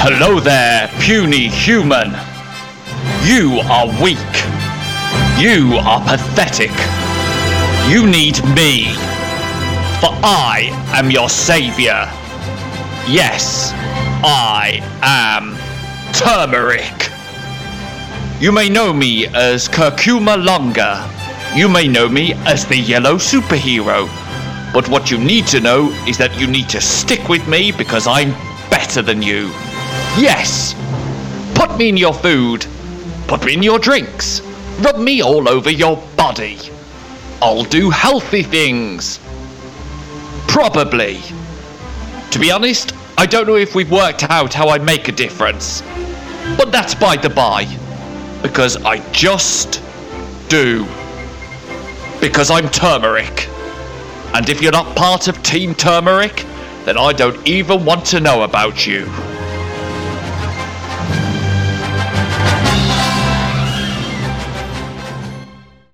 Hello there, puny human. You are weak. You are pathetic. You need me. For I am your savior. Yes, I am Turmeric. You may know me as Curcuma Longa. You may know me as the Yellow Superhero. But what you need to know is that you need to stick with me because I'm better than you. Yes! Put me in your food. Put me in your drinks. Rub me all over your body. I'll do healthy things. Probably. To be honest, I don't know if we've worked out how I make a difference. But that's by the by. Because I just do. Because I'm turmeric. And if you're not part of Team Turmeric, then I don't even want to know about you.